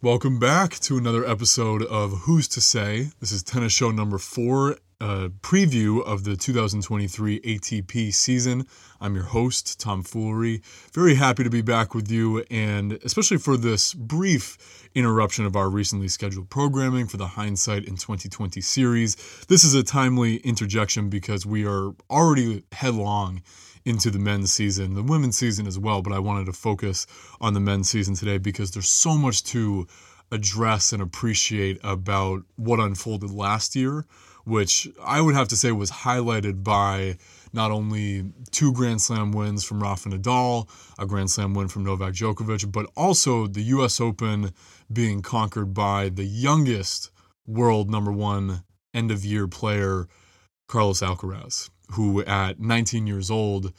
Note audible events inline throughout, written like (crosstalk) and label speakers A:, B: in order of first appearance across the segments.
A: Welcome back to another episode of Who's to Say. This is tennis show number four, a preview of the 2023 ATP season. I'm your host, Tom Foolery. Very happy to be back with you, and especially for this brief interruption of our recently scheduled programming for the Hindsight in 2020 series. This is a timely interjection because we are already headlong into the men's season, the women's season as well, but I wanted to focus on the men's season today because there's so much to address and appreciate about what unfolded last year, which I would have to say was highlighted by not only two Grand Slam wins from Rafa Nadal, a Grand Slam win from Novak Djokovic, but also the US Open being conquered by the youngest world number one end of year player, Carlos Alcaraz who at 19 years old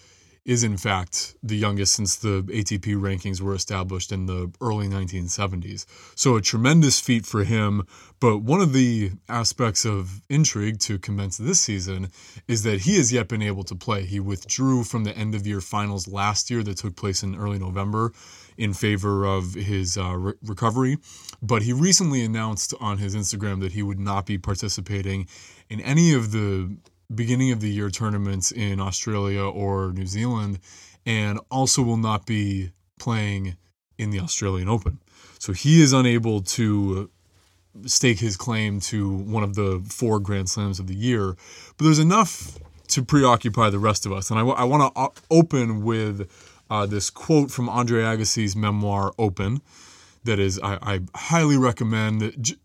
A: is in fact the youngest since the ATP rankings were established in the early 1970s. So a tremendous feat for him. But one of the aspects of intrigue to commence this season is that he has yet been able to play. He withdrew from the end of year finals last year that took place in early November in favor of his uh, re- recovery. But he recently announced on his Instagram that he would not be participating in any of the beginning of the year tournaments in Australia or New Zealand, and also will not be playing in the Australian Open. So he is unable to stake his claim to one of the four Grand Slams of the year. But there's enough to preoccupy the rest of us. And I, w- I want to open with uh, this quote from Andre Agassi's memoir, Open, that is, I, I highly recommend. J-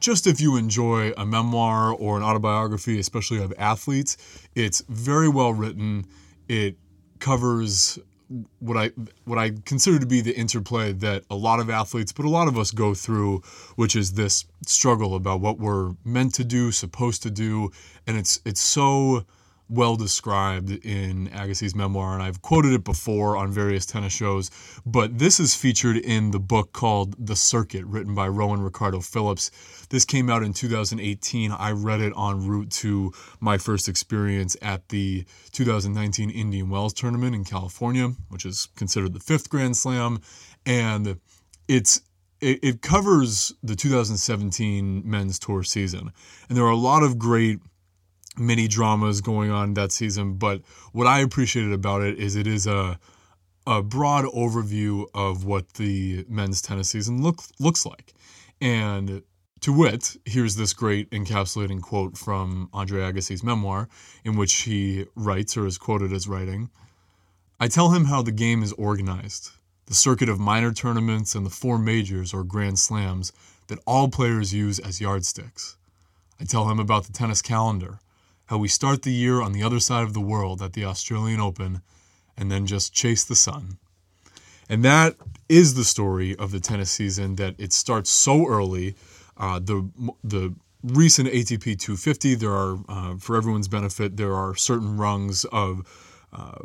A: just if you enjoy a memoir or an autobiography, especially of athletes, it's very well written. It covers what I what I consider to be the interplay that a lot of athletes, but a lot of us go through, which is this struggle about what we're meant to do, supposed to do, and it's it's so well described in Agassi's memoir, and I've quoted it before on various tennis shows. But this is featured in the book called The Circuit, written by Rowan Ricardo Phillips. This came out in 2018. I read it en route to my first experience at the 2019 Indian Wells tournament in California, which is considered the fifth Grand Slam. And it's it, it covers the 2017 men's tour season. And there are a lot of great many dramas going on that season. But what I appreciated about it is it is a a broad overview of what the men's tennis season look, looks like. And to wit, here's this great encapsulating quote from Andre Agassi's memoir, in which he writes or is quoted as writing I tell him how the game is organized, the circuit of minor tournaments and the four majors or grand slams that all players use as yardsticks. I tell him about the tennis calendar, how we start the year on the other side of the world at the Australian Open and then just chase the sun. And that is the story of the tennis season that it starts so early. Uh, the the recent ATP 250, there are, uh, for everyone's benefit, there are certain rungs of uh,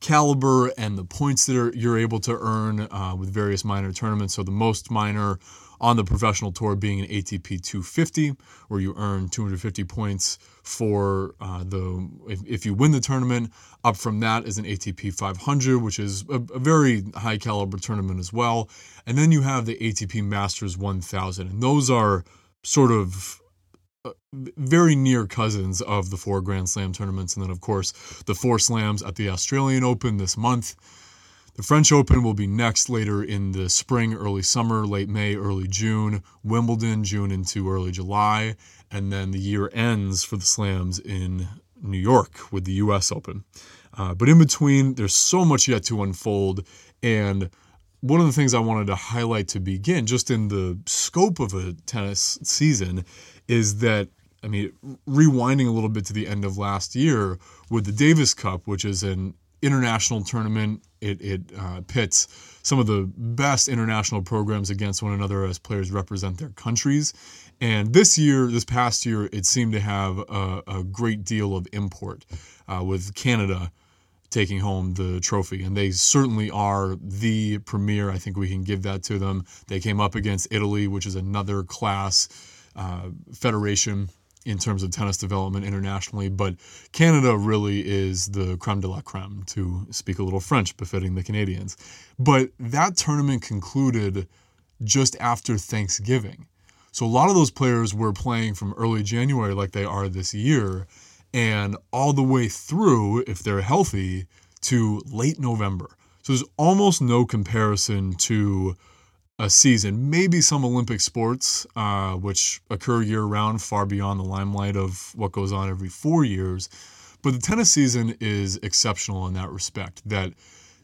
A: caliber and the points that are, you're able to earn uh, with various minor tournaments. So the most minor on the professional tour being an ATP 250, where you earn 250 points for uh, the if, if, you win the tournament. Up from that is an ATP 500, which is a, a, very high caliber tournament as well. And then you have the ATP Masters 1000, and those are sort of uh, very near cousins of the four Grand Slam tournaments, and then of course the four slams at the Australian Open this month the French Open will be next later in the spring, early summer, late May, early June, Wimbledon, June into early July, and then the year ends for the slams in New York with the US Open. Uh, but in between, there's so much yet to unfold. And one of the things I wanted to highlight to begin, just in the scope of a tennis season, is that I mean, rewinding a little bit to the end of last year with the Davis Cup, which is an international tournament. It, it uh, pits some of the best international programs against one another as players represent their countries. And this year, this past year, it seemed to have a, a great deal of import uh, with Canada taking home the trophy. And they certainly are the premier. I think we can give that to them. They came up against Italy, which is another class uh, federation in terms of tennis development internationally, but Canada really is the creme de la creme, to speak a little French befitting the Canadians. But that tournament concluded just after Thanksgiving. So a lot of those players were playing from early January like they are this year and all the way through, if they're healthy, to late November. So there's almost no comparison to a season. Maybe some Olympic sports, uh, which occur year round, far beyond the limelight of what goes on every four years. But the tennis season is exceptional in that respect. That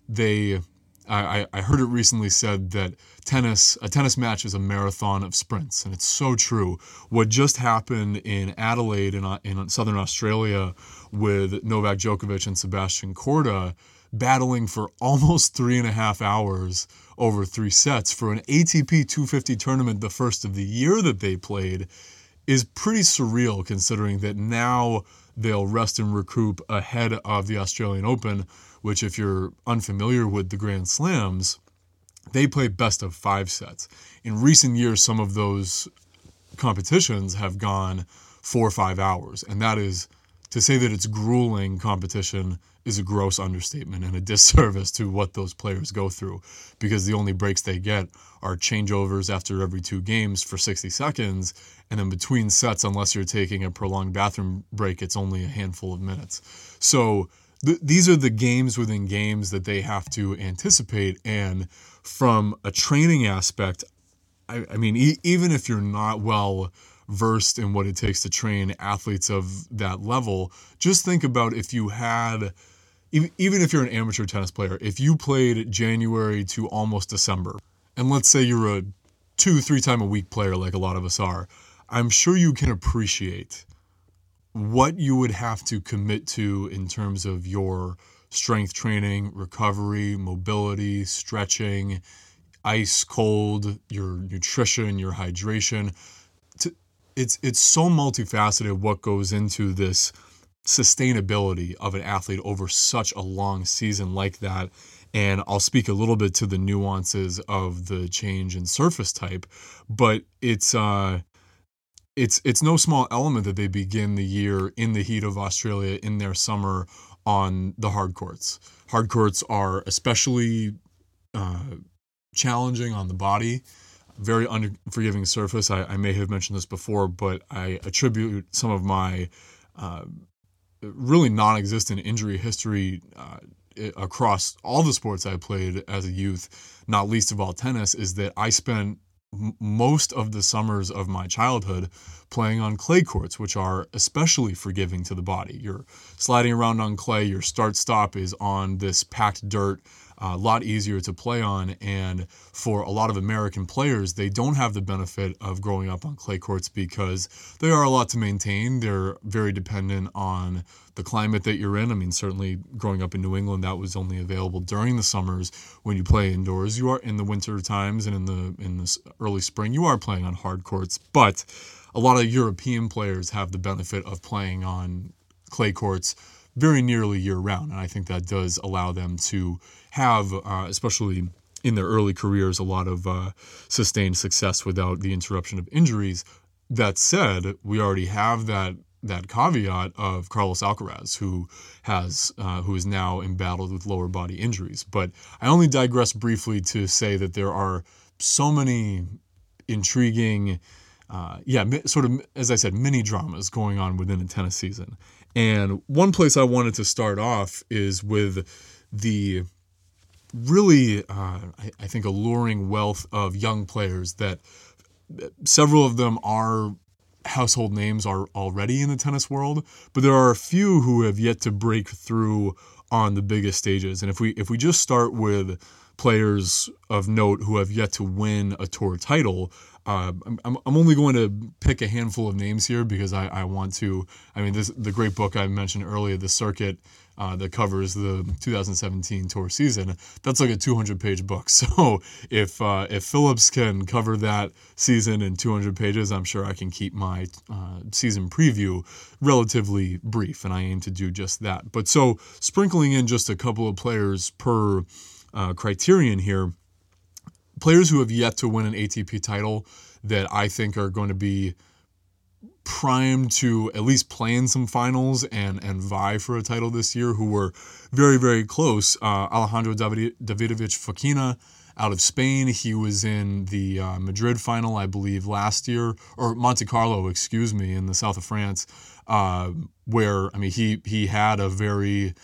A: they I, I heard it recently said that tennis a tennis match is a marathon of sprints, and it's so true. What just happened in Adelaide in, in southern Australia with Novak Djokovic and Sebastian Korda battling for (laughs) almost three and a half hours over three sets for an ATP 250 tournament, the first of the year that they played, is pretty surreal considering that now they'll rest and recoup ahead of the Australian Open which, if you're unfamiliar with the Grand Slams, they play best of five sets. In recent years, some of those competitions have gone four or five hours, and that is to say that it's grueling competition is a gross understatement and a (laughs) disservice to what those players go through because the only breaks they get are changeovers after every two games for 60 seconds and then between sets unless you're taking a prolonged bathroom break it's only a handful of minutes so th- these are the games within games that they have to anticipate. And from a training aspect, I, I mean, e- even if you're not well versed in what it takes to train athletes of that level, just think about if you had, even if you're an amateur tennis player, if you played January to almost December, and let's say you're a two, three time a week player like a lot of us are, I'm sure you can appreciate what you would have to commit to in terms of your strength training, recovery, mobility, stretching, ice cold, your nutrition, your hydration. It's it's so multifaceted what goes into this sustainability of an athlete over such a long season like that. And I'll speak a little bit to the nuances of the change in surface type, but it's uh it's it's no small element that they begin the year in the heat of Australia in their summer on the hard courts. Hard courts are especially uh, challenging on the body, very unforgiving surface. I, I, may have mentioned this before, but I attribute some of my uh, really non-existent injury history uh, across all the sports I played as a youth, not least of all tennis, is that I spent most of the summers of my childhood playing on clay courts, which are especially forgiving to the body. You're sliding around on clay, your start stop is on this packed dirt a lot easier to play on. And for a lot of American players, they don't have the benefit of growing up on clay courts because they are a lot to maintain. They're very dependent on the climate that you're in. I mean, certainly growing up in New England, that was only available during the summers when you play indoors. You are in the winter times and in the in the early spring, you are playing on hard courts, but a lot of European players have the benefit of playing on clay courts very nearly year round. And I think that does allow them to have, uh, especially in their early careers, a lot of uh, sustained success without the interruption of injuries. That said, we already have that that caveat of Carlos Alcaraz, who has uh, who is now embattled with lower body injuries. But I only digress briefly to say that there are so many intriguing, uh, yeah, sort of as I said, mini dramas going on within a tennis season. And one place I wanted to start off is with the really, uh, I, I think, alluring wealth of young players that several of them are household names are already in the tennis world, but there are a few who have yet to break through on the biggest stages. And if we if we just start with players of note who have yet to win a tour title, uh, I'm, I'm only going to pick a handful of names here because I, I want to. I mean, this the great book I mentioned earlier, The Circuit, uh, that covers the 2017 tour season. That's like a 200 page book. (laughs) So if uh, if Phillips can cover that season in 200 pages, I'm sure I can keep my uh, season preview relatively brief, and I aim to do just that. But so sprinkling in just a couple of players per uh, criterion here players who have yet to win an ATP title that I think are going to be primed to at least play in some finals and and vie for a title this year who were very very close uh, Alejandro David, Davidovich Fokina out of Spain. He was in the uh, Madrid final, I believe, last year, or Monte Carlo, excuse me, in the south of France, uh, where I mean he he had a very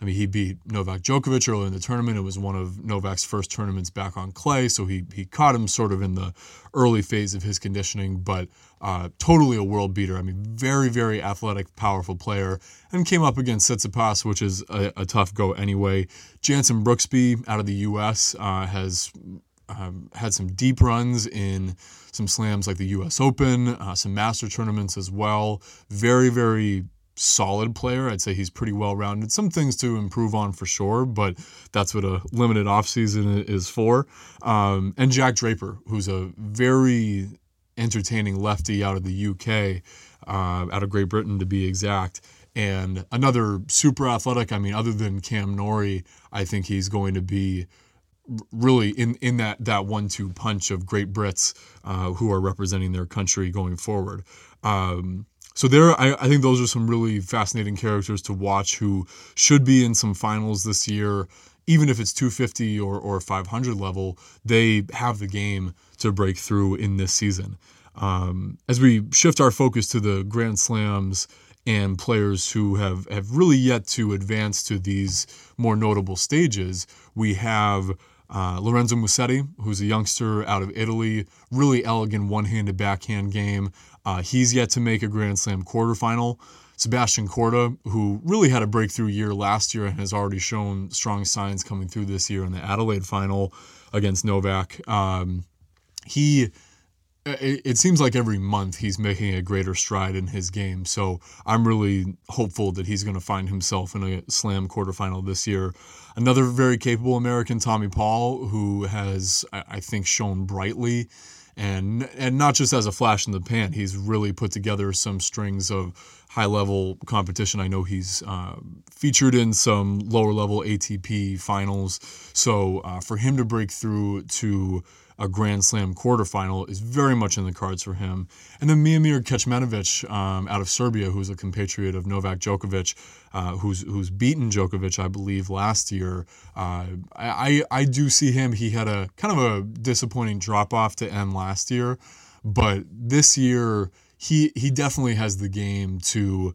A: I mean, he beat Novak Djokovic earlier in the tournament. It was one of Novak's first tournaments back on clay, so he he caught him sort of in the early phase of his conditioning, but uh, totally a world beater. I mean, very very athletic, powerful player, and came up against Tsitsipas, which is a, a tough go anyway. Jenson Brooksby out of the U.S. Uh, has um, had some deep runs in some slams like the U.S. Open, uh, some master tournaments as well. Very, very solid player. I'd say he's pretty well rounded. Some things to improve on for sure, but that's what a limited offseason is for. Um, and Jack Draper, who's a very entertaining lefty out of the UK, uh, out of Great Britain to be exact. And another super athletic. I mean, other than Cam Norrie, I think he's going to be really in, in that, that one two punch of great Brits uh, who are representing their country going forward. Um, so there, I, I think those are some really fascinating characters to watch who should be in some finals this year. Even if it's 250 or, or 500 level, they have the game to break through in this season. Um, as we shift our focus to the Grand Slams and players who have, have really yet to advance to these more notable stages, we have uh, Lorenzo Musetti, who's a youngster out of Italy, really elegant one handed backhand game. Uh, he's yet to make a Grand Slam quarterfinal. Sebastian Korda, who really had a breakthrough year last year and has already shown strong signs coming through this year in the Adelaide final against Novak. Um, he it, seems like every month he's making a greater stride in his game. So I'm really hopeful that he's going to find himself in a slam quarterfinal this year. Another very capable American, Tommy Paul, who has, I think, shown brightly and and not just as a flash in the pan. He's really put together some strings of high level competition. I know he's uh, featured in some lower level ATP finals. So uh, for him to break through to a Grand Slam quarterfinal is very much in the cards for him. And then Miomir Kecmanovic um, out of Serbia, who's a compatriot of Novak Djokovic, uh, who's who's beaten Djokovic, I believe, last year. Uh, I I do see him. He had a kind of a disappointing drop off to end last year, but this year he he definitely has the game to.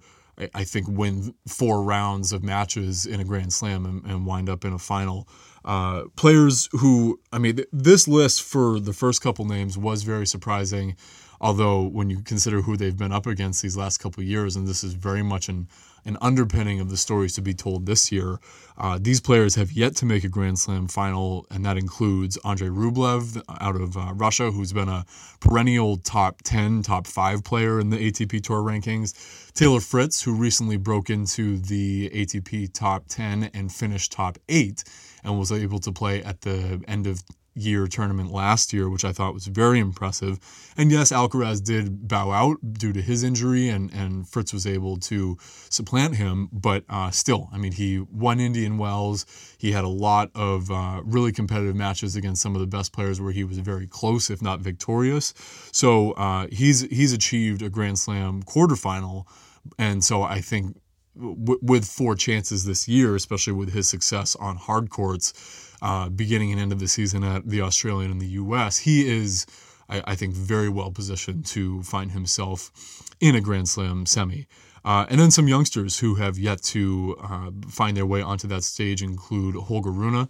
A: I think win four rounds of matches in a Grand Slam and, and wind up in a final. Uh, players who, I mean, th- this list for the first couple names was very surprising. Although, when you consider who they've been up against these last couple years, and this is very much an, an underpinning of the stories to be told this year, uh, these players have yet to make a Grand Slam final, and that includes Andrei Rublev out of uh, Russia, who's been a perennial top 10, top 5 player in the ATP Tour rankings. Taylor Fritz, who recently broke into the ATP top 10 and finished top 8 and was able to play at the end of year tournament last year, which I thought was very impressive. And yes, Alcaraz did bow out due to his injury, and, and Fritz was able to supplant him. But uh, still, I mean, he won Indian Wells. He had a lot of uh, really competitive matches against some of the best players where he was very close, if not victorious. So uh, he's he's achieved a Grand Slam quarterfinal, and so I think w- with four chances this year, especially with his success on hard courts, uh, beginning and end of the season at the Australian and the U.S., he is, I, think, very well positioned to find himself in a Grand Slam semi. Uh, and then some youngsters who have yet to uh, find their way onto that stage include Holger Rune,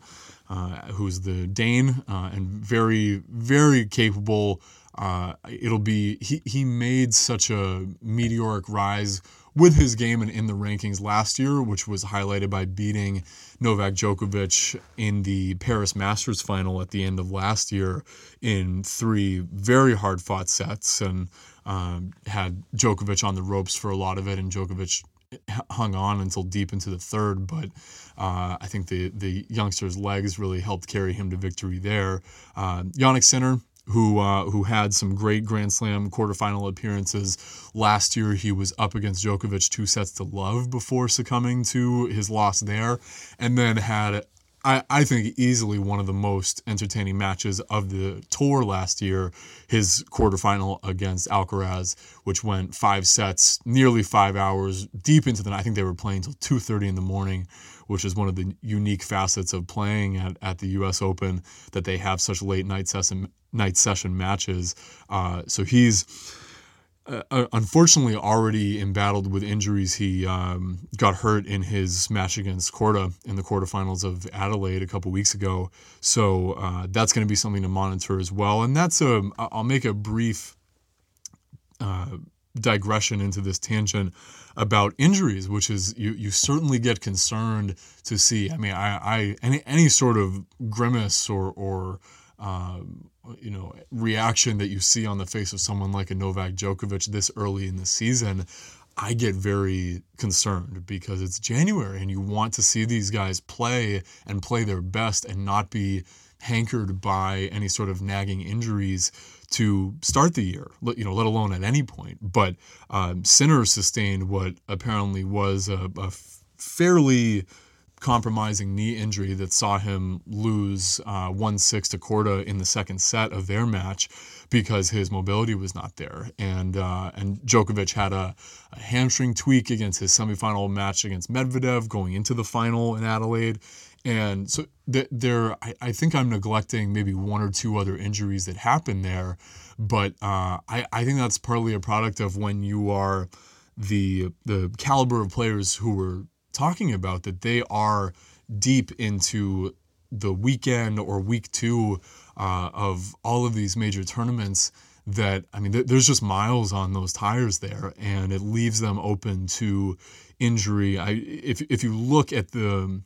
A: uh, who's the Dane uh, and very, very capable. Uh, it'll be he he made such a meteoric rise with his game and in the rankings last year, which was highlighted by beating Novak Djokovic in the Paris Masters final at the end of last year in three very hard fought sets and um, had Djokovic on the ropes for a lot of it, and Djokovic hung on until deep into the third, but uh, I think the the youngster's legs really helped carry him to victory there. Uh, Jannik Sinner who uh, who had some great Grand Slam quarterfinal appearances last year. He was up against Djokovic two sets to love before succumbing to his loss there, and then had I, I think easily one of the most entertaining matches of the tour last year. His quarterfinal against Alcaraz, which went five sets, nearly five hours, deep into the night. I think they were playing until two thirty in the morning, which is one of the unique facets of playing at, at the U.S. Open that they have such late night session night session matches. Uh, so he's uh, uh, unfortunately already embattled with injuries. He um, got hurt in his match against Korda in the quarterfinals of Adelaide a couple weeks ago. So uh, that's going to be something to monitor as well. And that's a, I'll make a brief uh, digression into this tangent about injuries, which is you, you certainly get concerned to see. I mean, I, I any, any sort of grimace or, or um, you know reaction that you see on the face of someone like a Novak Djokovic this early in the season, I get very concerned because it's January and you want to see these guys play and play their best and not be hankered by any sort of nagging injuries to start the year, you know, let alone at any point. But um, Sinner sustained what apparently was a, a fairly compromising knee injury that saw him lose uh, 1 6 to Korda in the second set of their match because his mobility was not there. And uh, and Djokovic had a, a, hamstring tweak against his semifinal match against Medvedev going into the final in Adelaide. And so th- there, I, I, think I'm neglecting maybe one or two other injuries that happened there. But uh, I, I think that's partly a product of when you are the the caliber of players who were talking about that they are deep into the weekend or week two uh, of all of these major tournaments that I mean, th- there's just miles on those tires there, and it leaves them open to injury. I if if you look at the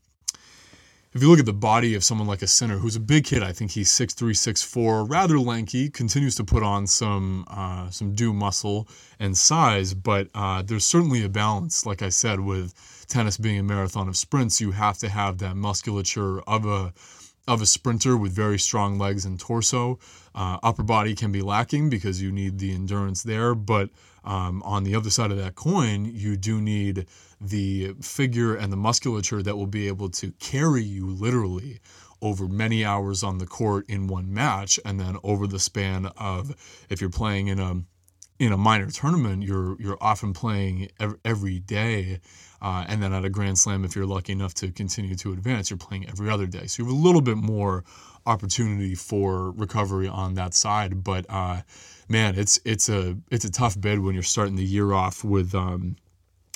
A: if you look at the body of someone like a Sinner, who's a big kid, I think he's 6'3", 6'4", rather lanky, continues to put on some uh, some due muscle and size, but uh, there's certainly a balance, like I said, with tennis being a marathon of sprints, you have to have that musculature of a of a sprinter with very strong legs and torso. Uh, upper body can be lacking because you need the endurance there, but um, on the other side of that coin, you do need the figure and the musculature that will be able to carry you literally over many hours on the court in one match, and then over the span of if you're playing in a in a minor tournament, you're you're often playing every day, uh, and then at a Grand Slam, if you're lucky enough to continue to advance, you're playing every other day. So you have a little bit more opportunity for recovery on that side. But uh, man, it's it's a it's a tough bid when you're starting the year off with um,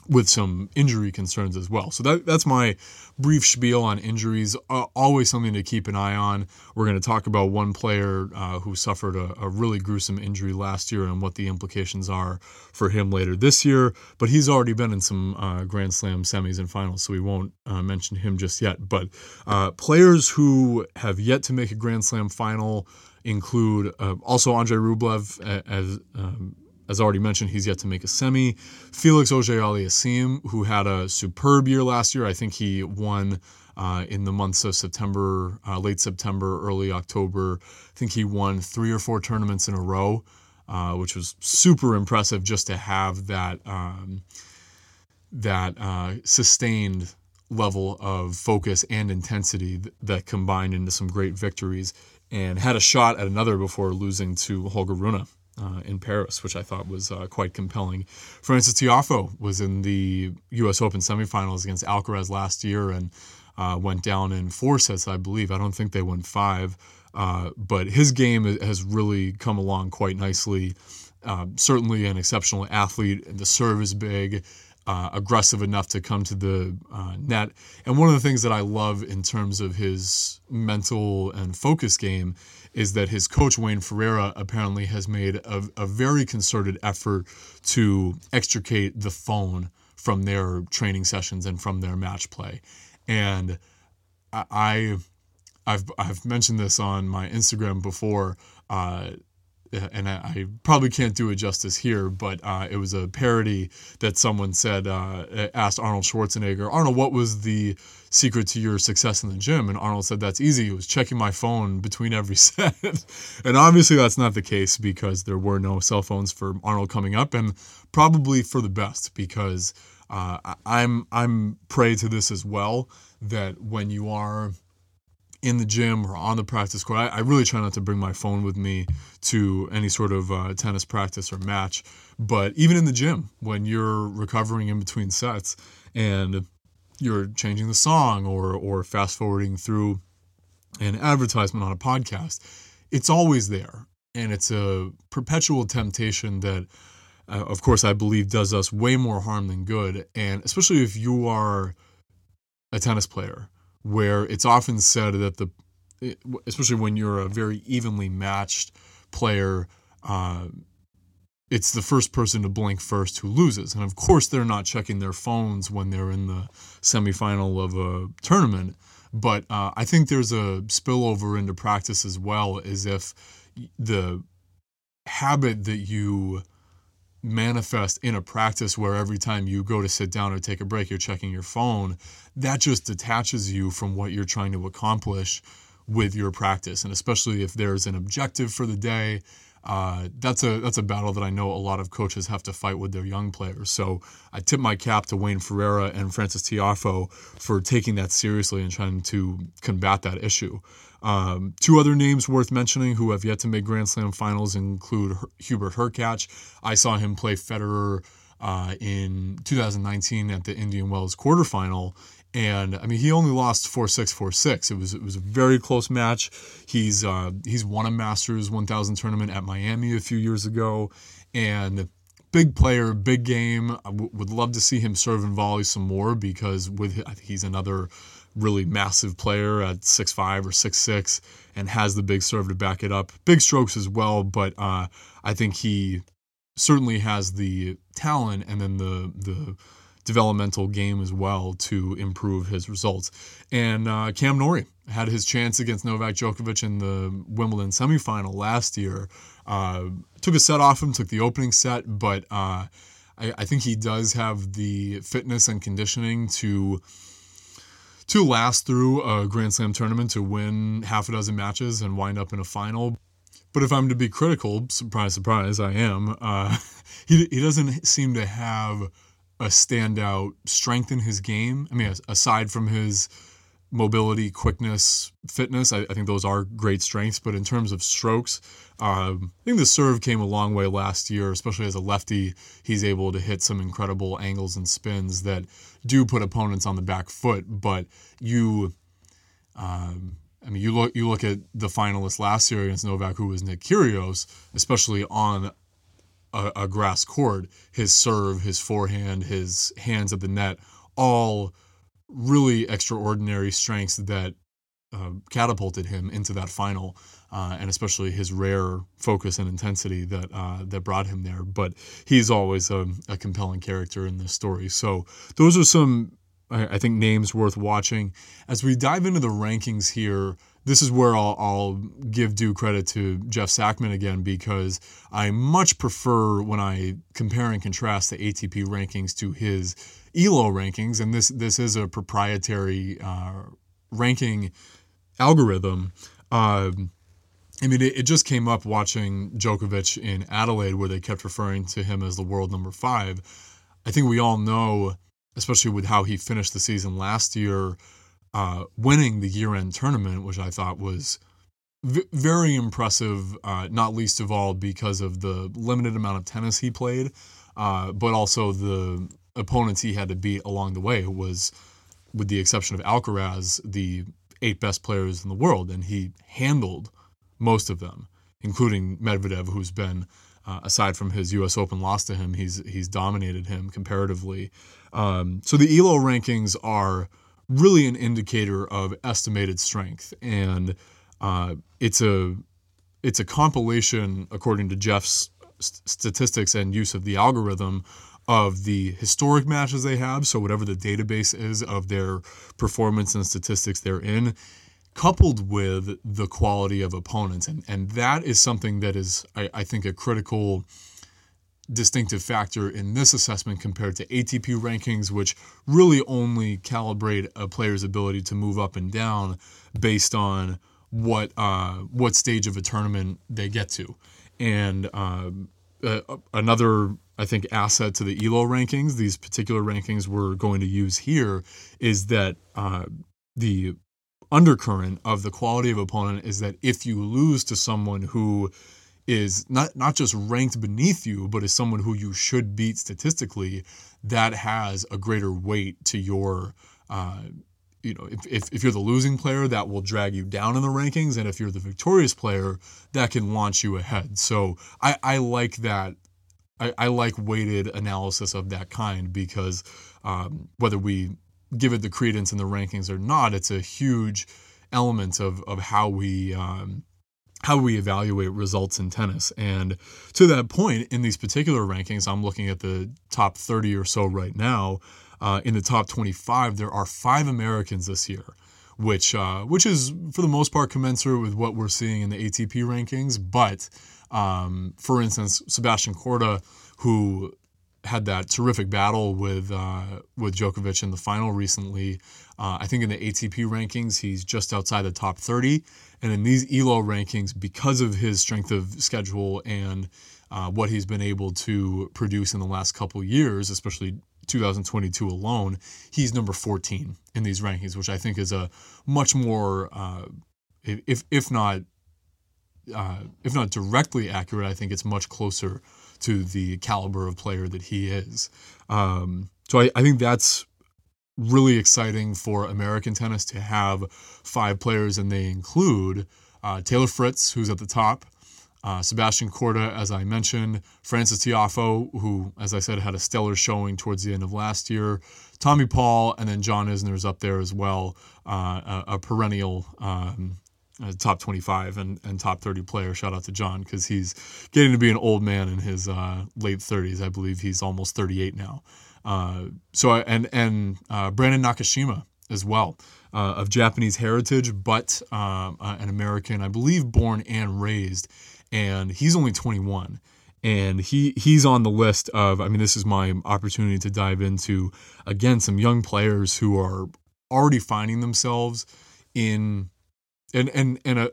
A: with some injury concerns as well. So that, that's my brief spiel on injuries. Uh, always something to keep an eye on. We're going to talk about one player uh, who suffered a, a, really gruesome injury last year and what the implications are for him later this year. But he's already been in some uh, Grand Slam semis and finals, so we won't uh, mention him just yet. But uh, players who have yet to make a Grand Slam final include uh, also Andre Rublev as um, as already mentioned, he's yet to make a semi. Felix Auger-Aliassime, who had a superb year last year, I think he won uh, in the months of September, uh, late September, early October. I think he won three or four tournaments in a row, uh, which was super impressive just to have that um, that uh, sustained level of focus and intensity that combined into some great victories. And had a shot at another before losing to Holger Rune uh, in Paris, which I thought was uh, quite compelling. Francis Tiafoe was in the U.S. Open semifinals against Alcaraz last year and uh, went down in four sets, I believe. I don't think they won five, uh, but his game has really come along quite nicely. Uh, certainly an exceptional athlete. And the serve is big. Uh, aggressive enough to come to the uh, net. And one of the things that I love in terms of his mental and focus game is that his coach Wayne Ferreira apparently has made a, a very concerted effort to extricate the phone from their training sessions and from their match play. And I, I've I've mentioned this on my Instagram before. Uh, and I, I, probably can't do it justice here, but uh, it was a parody that someone said, uh, asked Arnold Schwarzenegger, Arnold, what was the secret to your success in the gym? And Arnold said, that's easy. It was checking my phone between every (laughs) set. and obviously that's not the case because there were no cell phones for Arnold coming up and probably for the best because uh, I'm, I'm prey to this as well, that when you are in the gym or on the practice court. I, I, really try not to bring my phone with me to any sort of uh, tennis practice or match. But even in the gym, when you're recovering in between sets and you're changing the song or or fast forwarding through an advertisement on a podcast, it's always there, and it's a perpetual temptation that. Uh, of course, I believe does us way more harm than good. And especially if you are a tennis player where it's often said that the, especially when you're a very evenly matched player, uh, it's the first person to blink first who loses. And of course, they're not checking their phones when they're in the semifinal of a tournament. But uh, I think there's a spillover into practice as well, as if the habit that you manifest in a practice where every time you go to sit down or take a break, you're checking your phone, that just detaches you from what you're trying to accomplish with your practice. And especially if there's an objective for the day, uh, that's a that's a battle that I know a lot of coaches have to fight with their young players. So I tip my cap to Wayne Ferreira and Francis Tiafoe for taking that seriously and trying to combat that issue. Um, two other names worth mentioning who have yet to make Grand Slam finals include Her- Hubert Hurkacz. I saw him play Federer uh, in 2019 at the Indian Wells quarterfinal. And I mean, he only lost four six four six. It was it was a very close match. He's uh, he's won a Masters 1000 tournament at Miami a few years ago, and big player, big game. I w- would love to see him serve and volley some more because with he's another really massive player at six five or six six and has the big serve to back it up. Big strokes as well, but uh, I think he certainly has the talent and then the the developmental game as well to improve his results. And uh, Cam Norrie had his chance against Novak Djokovic in the Wimbledon semifinal last year. Uh, took a set off him, took the opening set, but uh, I, I think he does have the fitness and conditioning to to last through a Grand Slam tournament to win half a dozen matches and wind up in a final. But if I'm to be critical, surprise, surprise, I am. Uh, (laughs) he he doesn't seem to have a standout strength in his game. I mean, aside from his mobility, quickness, fitness. I, I, think those are great strengths. But in terms of strokes, um, I think the serve came a long way last year, especially as a lefty. He's able to hit some incredible angles and spins that do put opponents on the back foot. But you, um, I mean, you look you look at the finalist last year against Novak, who was Nick Kyrgios, especially on a, a grass court. His serve, his forehand, his hands at the net, all really extraordinary strengths that uh, catapulted him into that final, uh, and especially his rare focus and intensity that uh, that brought him there. But he's always a, a, compelling character in this story. So those are some, I, I, think, names worth watching. As we dive into the rankings here, this is where I'll, I'll give due credit to Jeff Sackmann again because I much prefer when I compare and contrast the ATP rankings to his ELO rankings, and this this is a proprietary uh, ranking algorithm. Uh, I mean, it, it, just came up watching Djokovic in Adelaide, where they kept referring to him as the world number five. I think we all know, especially with how he finished the season last year, uh, winning the year-end tournament, which I thought was v- very impressive. Uh, not least of all because of the limited amount of tennis he played, uh, but also the opponents he had to beat along the way was, with the exception of Alcaraz, the eight best players in the world, and he handled most of them, including Medvedev, who's been, uh, aside from his U.S. Open loss to him, he's he's dominated him comparatively. Um, so the ELO rankings are really an indicator of estimated strength, and uh, it's a it's a compilation, according to Jeff's statistics and use of the algorithm, of the historic matches they have, so whatever the database is of their performance and statistics they're in, coupled with the quality of opponents. And, and that is something that is, I, I think, a critical distinctive factor in this assessment compared to ATP rankings, which really only calibrate a player's ability to move up and down based on what uh, what stage of a tournament they get to. And um, uh, another I think, asset to the ELO rankings, these particular rankings we're going to use here, is that uh, the undercurrent of the quality of opponent is that if you lose to someone who is not not just ranked beneath you, but is someone who you should beat statistically, that has a greater weight to your uh, you know, if, if, if you're the losing player, that will drag you down in the rankings. And if you're the victorious player, that can launch you ahead. So I, I like that. I, I like weighted analysis of that kind because um, whether we give it the credence in the rankings or not, it's a huge element of, of how we um, how we evaluate results in tennis. And to that point, in these particular rankings, I'm looking at the top 30 or so right now. Uh, in the top 25, there are five Americans this year, which uh, which is for the most part commensurate with what we're seeing in the ATP rankings. But um, for instance, Sebastian Korda, who had that terrific battle with uh, with Djokovic in the final recently. Uh, I think in the ATP rankings, he's just outside the top 30, and in these ELO rankings, because of his strength of schedule and uh, what he's been able to produce in the last couple years, especially 2022 alone, he's number 14 in these rankings, which I think is a much more, uh, if if not uh, if not directly accurate, I think it's much closer to the caliber of player that he is. Um, so I, I think that's really exciting for American tennis to have five players, and they include uh, Taylor Fritz, who's at the top, uh, Sebastian Korda, as I mentioned, Francis Tiafoe, who, as I said, had a stellar showing towards the end of last year, Tommy Paul, and then John Isner's up there as well, uh, a, a, perennial um, uh, top 25 and, and top 30 player. Shout out to John because he's getting to be an old man in his uh, late 30s. I believe he's almost 38 now. Uh, so I, and and uh, Brandon Nakashima as well. Uh, of Japanese heritage, but um, uh, an American, I believe, born and raised and he's only 21 and he he's on the list of I mean this is my opportunity to dive into again some young players who are already finding themselves in and and and a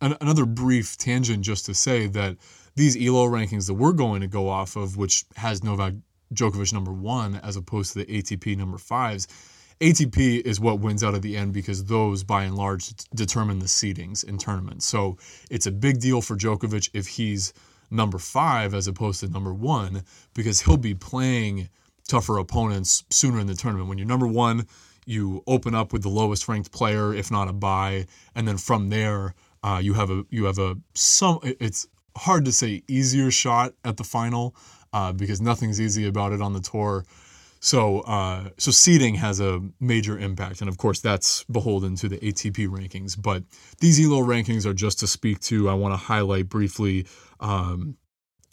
A: an, another brief tangent just to say that these elo rankings that we're going to go off of which has Novak Djokovic number 1 as opposed to the ATP number 5s ATP is what wins out at the end because those, by and large, determine the seedings in tournaments. So it's a big deal for Djokovic if he's number five as opposed to number one because he'll be playing tougher opponents sooner in the tournament. When you're number one, you open up with the lowest ranked player, if not a buy, and then from there, uh, you have a you have a some. It's hard to say easier shot at the final uh, because nothing's easy about it on the tour. So, uh, so seeding has a major impact, and of course that's beholden to the ATP rankings. But these ELO rankings are just to speak to. I want to highlight briefly um,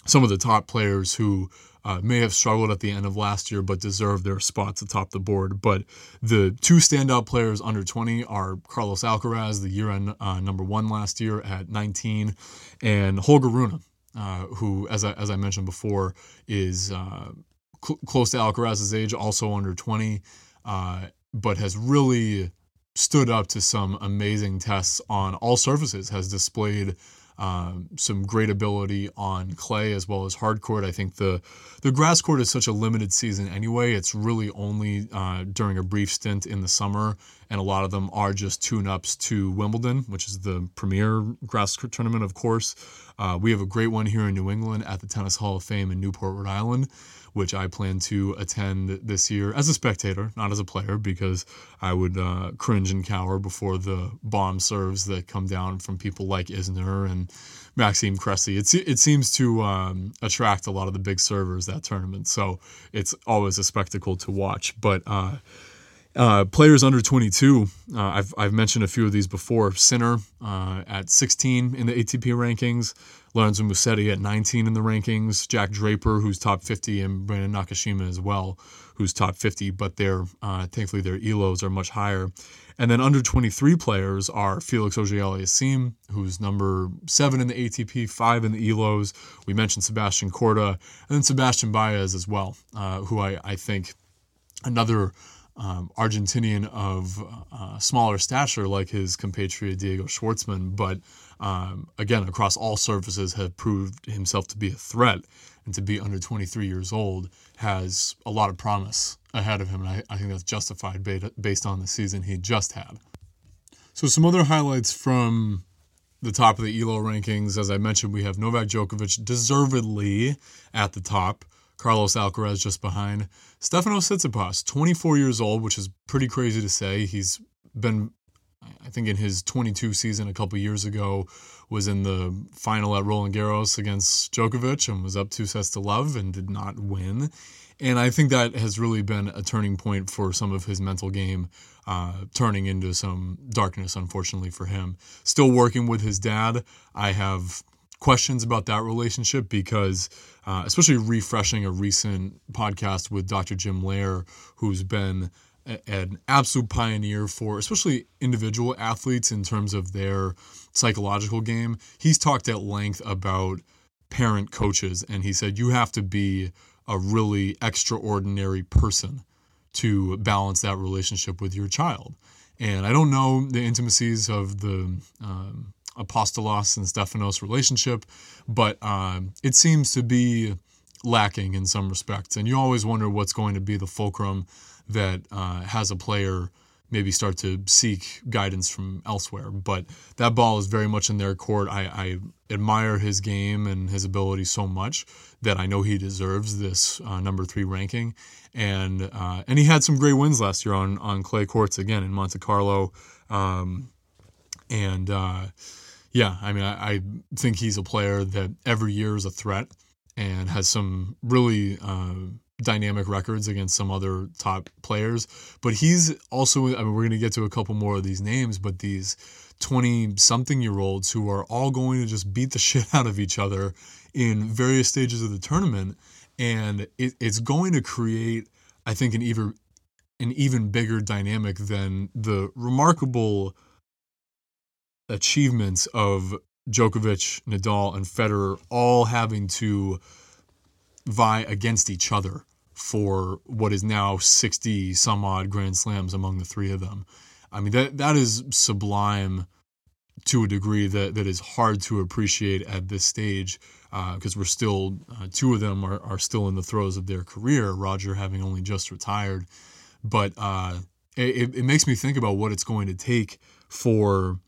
A: some of the top players who uh, may have struggled at the end of last year, but deserve their spots atop the board. But the two standout players under 20 are Carlos Alcaraz, the year-end uh, number one last year at 19, and Holger Rune, uh, who, as I, as I mentioned before, is uh, cl- close to Alcaraz's age, also under 20, uh, but has really stood up to some amazing tests on all surfaces, has displayed um, some great ability on clay as well as hard court. I think the the grass court is such a limited season anyway. It's really only uh, during a brief stint in the summer, and a lot of them are just tune-ups to Wimbledon, which is the premier grass tournament, of course. Uh, we have a great one here in New England at the Tennis Hall of Fame in Newport, Rhode Island which I plan to attend this year as a spectator, not as a player, because I would uh, cringe and cower before the bomb serves that come down from people like Isner and Maxime Cressy. It, it seems to um, attract a lot of the big servers that tournament, so it's always a spectacle to watch. But uh, uh, players under 22, uh, I've, I've mentioned a few of these before. Sinner uh, at 16 in the ATP rankings, Lorenzo Musetti at 19 in the rankings, Jack Draper, who's top 50, and Brandon Nakashima as well, who's top 50, but their uh, thankfully their ELOs are much higher. And then under 23 players are Felix Auger-Aliassime, who's number seven in the ATP, five in the ELOs. We mentioned Sebastian Korda, and then Sebastian Baez as well, uh, who I, I think another um, Argentinian of uh, smaller stature like his compatriot Diego Schwartzman, but um, again, across all surfaces, have proved himself to be a threat. And to be under 23 years old has a lot of promise ahead of him. And I, I think that's justified based on the season he just had. So, some other highlights from the top of the ELO rankings. As I mentioned, we have Novak Djokovic deservedly at the top. Carlos Alcaraz just behind. Stefanos Tsitsipas, 24 years old, which is pretty crazy to say. He's been, I think, in his 22 season a couple years ago, was in the final at Roland Garros against Djokovic and was up two sets to love and did not win. And I think that has really been a turning point for some of his mental game, uh, turning into some darkness, unfortunately, for him. Still working with his dad. I have questions about that relationship because, uh, especially refreshing a recent podcast with Dr. Jim Loehr, who's been a, an absolute pioneer for especially individual athletes in terms of their psychological game. He's talked at length about parent coaches, and he said, You have to be a really extraordinary person to balance that relationship with your child. And I don't know the intimacies of the um, Apostolos and Stefanos relationship, but um, it seems to be lacking in some respects. And you always wonder what's going to be the fulcrum that uh, has a player maybe start to seek guidance from elsewhere. But that ball is very much in their court. I, I admire his game and his ability so much that I know he deserves this uh, number three ranking. And uh, and he had some great wins last year on on clay courts again in Monte Carlo. Um, and uh, yeah, I mean, I, I, think he's a player that every year is a threat and has some really uh, dynamic records against some other top players. But he's also, I mean, we're going to get to a couple more of these names, but these 20 something year olds who are all going to just beat the (laughs) shit out of each other in various stages of the tournament. And it, it's going to create, I think, an even, an even bigger dynamic than the remarkable achievements of Djokovic, Nadal, and Federer all having to vie against each other for what is now 60 some odd Grand Slams among the three of them. I mean, that that is sublime to a degree that, that is hard to appreciate at this stage because uh, we're still, uh, two of them are, are still in the throes of their career, Roger having only just retired. But uh, it, it makes me think about what it's going to take for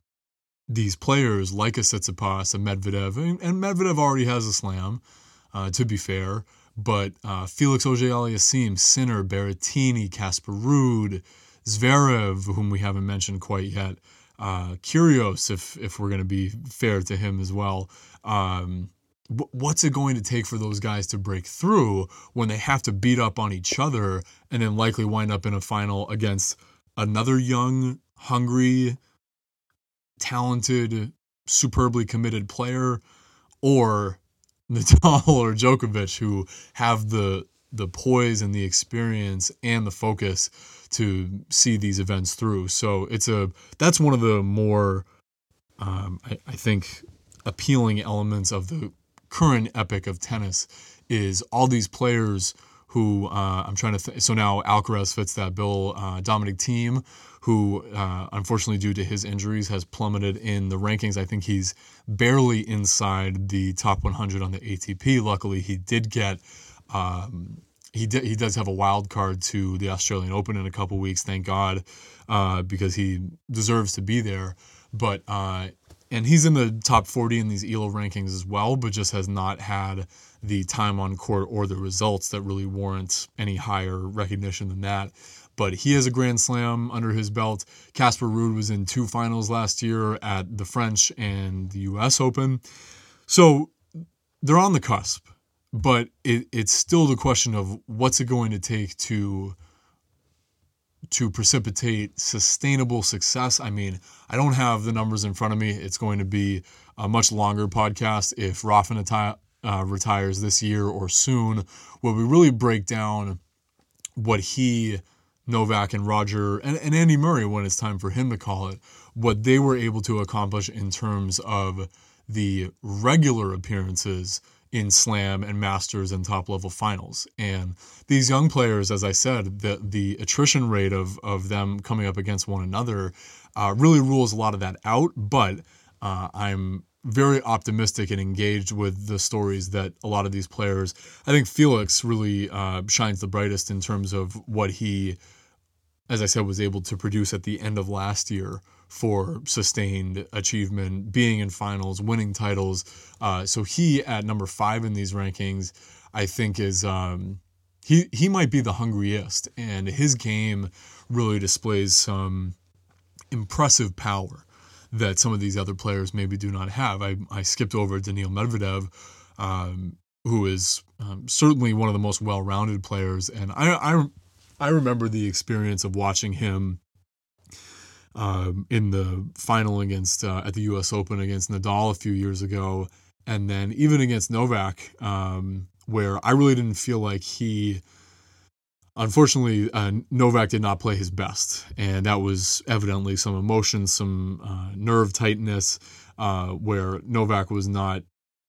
A: these players like a Tsitsipas, a Medvedev, and, and Medvedev already has a slam, uh, to be fair, but uh, Felix Auger-Aliassime, Sinner, Berrettini, Casper Ruud, Zverev, whom we haven't mentioned quite yet, uh, Kyrgios, if if we're going to be fair to him as well. Um, what's it going to take for those guys to break through when they have to beat up on each other and then likely wind up in a final against another young, hungry, talented, superbly committed player, or Nadal or Djokovic who have the the poise and the experience and the focus to see these events through. So it's a that's one of the more um, I, I think appealing elements of the current epic of tennis is all these players who uh, I'm trying to th- so now Alcaraz fits that bill. Uh, Dominic Thiem, who uh, unfortunately due to his injuries has plummeted in the rankings. I think he's barely inside the top 100 on the ATP. Luckily, he did get. Um, he, d- he does have a wild card to the Australian Open in a couple weeks, thank God, uh, because he deserves to be there. But uh, and he's in the top 40 in these ELO rankings as well, but just has not had the time on court or the results that really warrant any higher recognition than that. But he has a Grand Slam under his belt. Casper Ruud was in two finals last year at the French and the U.S. Open. So they're on the cusp, but it, it's still the question of what's it going to take to to precipitate sustainable success. I mean, I don't have the numbers in front of me. It's going to be a much longer podcast if Rafa uh, retires this year or soon, where we really break down what he, Novak, and Roger, and, and Andy Murray, when it's time for him to call it, what they were able to accomplish in terms of the regular appearances in slam and masters and top level finals. And these young players as i said the the attrition rate of of them coming up against one another uh, really rules a lot of that out but uh, i'm very optimistic and engaged with the stories that a lot of these players i think felix really uh, shines the brightest in terms of what he as I said, was able to produce at the end of last year for sustained achievement, being in finals, winning titles. Uh, so he at number five in these rankings, I think is um, he he might be the hungriest, and his game really displays some impressive power that some of these other players maybe do not have. I, I skipped over Daniil Medvedev, um, who is um, certainly one of the most well-rounded players, and I, I I remember the experience of watching him um, in the final against uh, at the U.S. Open against Nadal a few years ago, and then even against Novak, um, where I really didn't feel like he. Unfortunately, uh, Novak did not play his best, and that was evidently some emotion, some uh, nerve tightness, uh, where Novak was not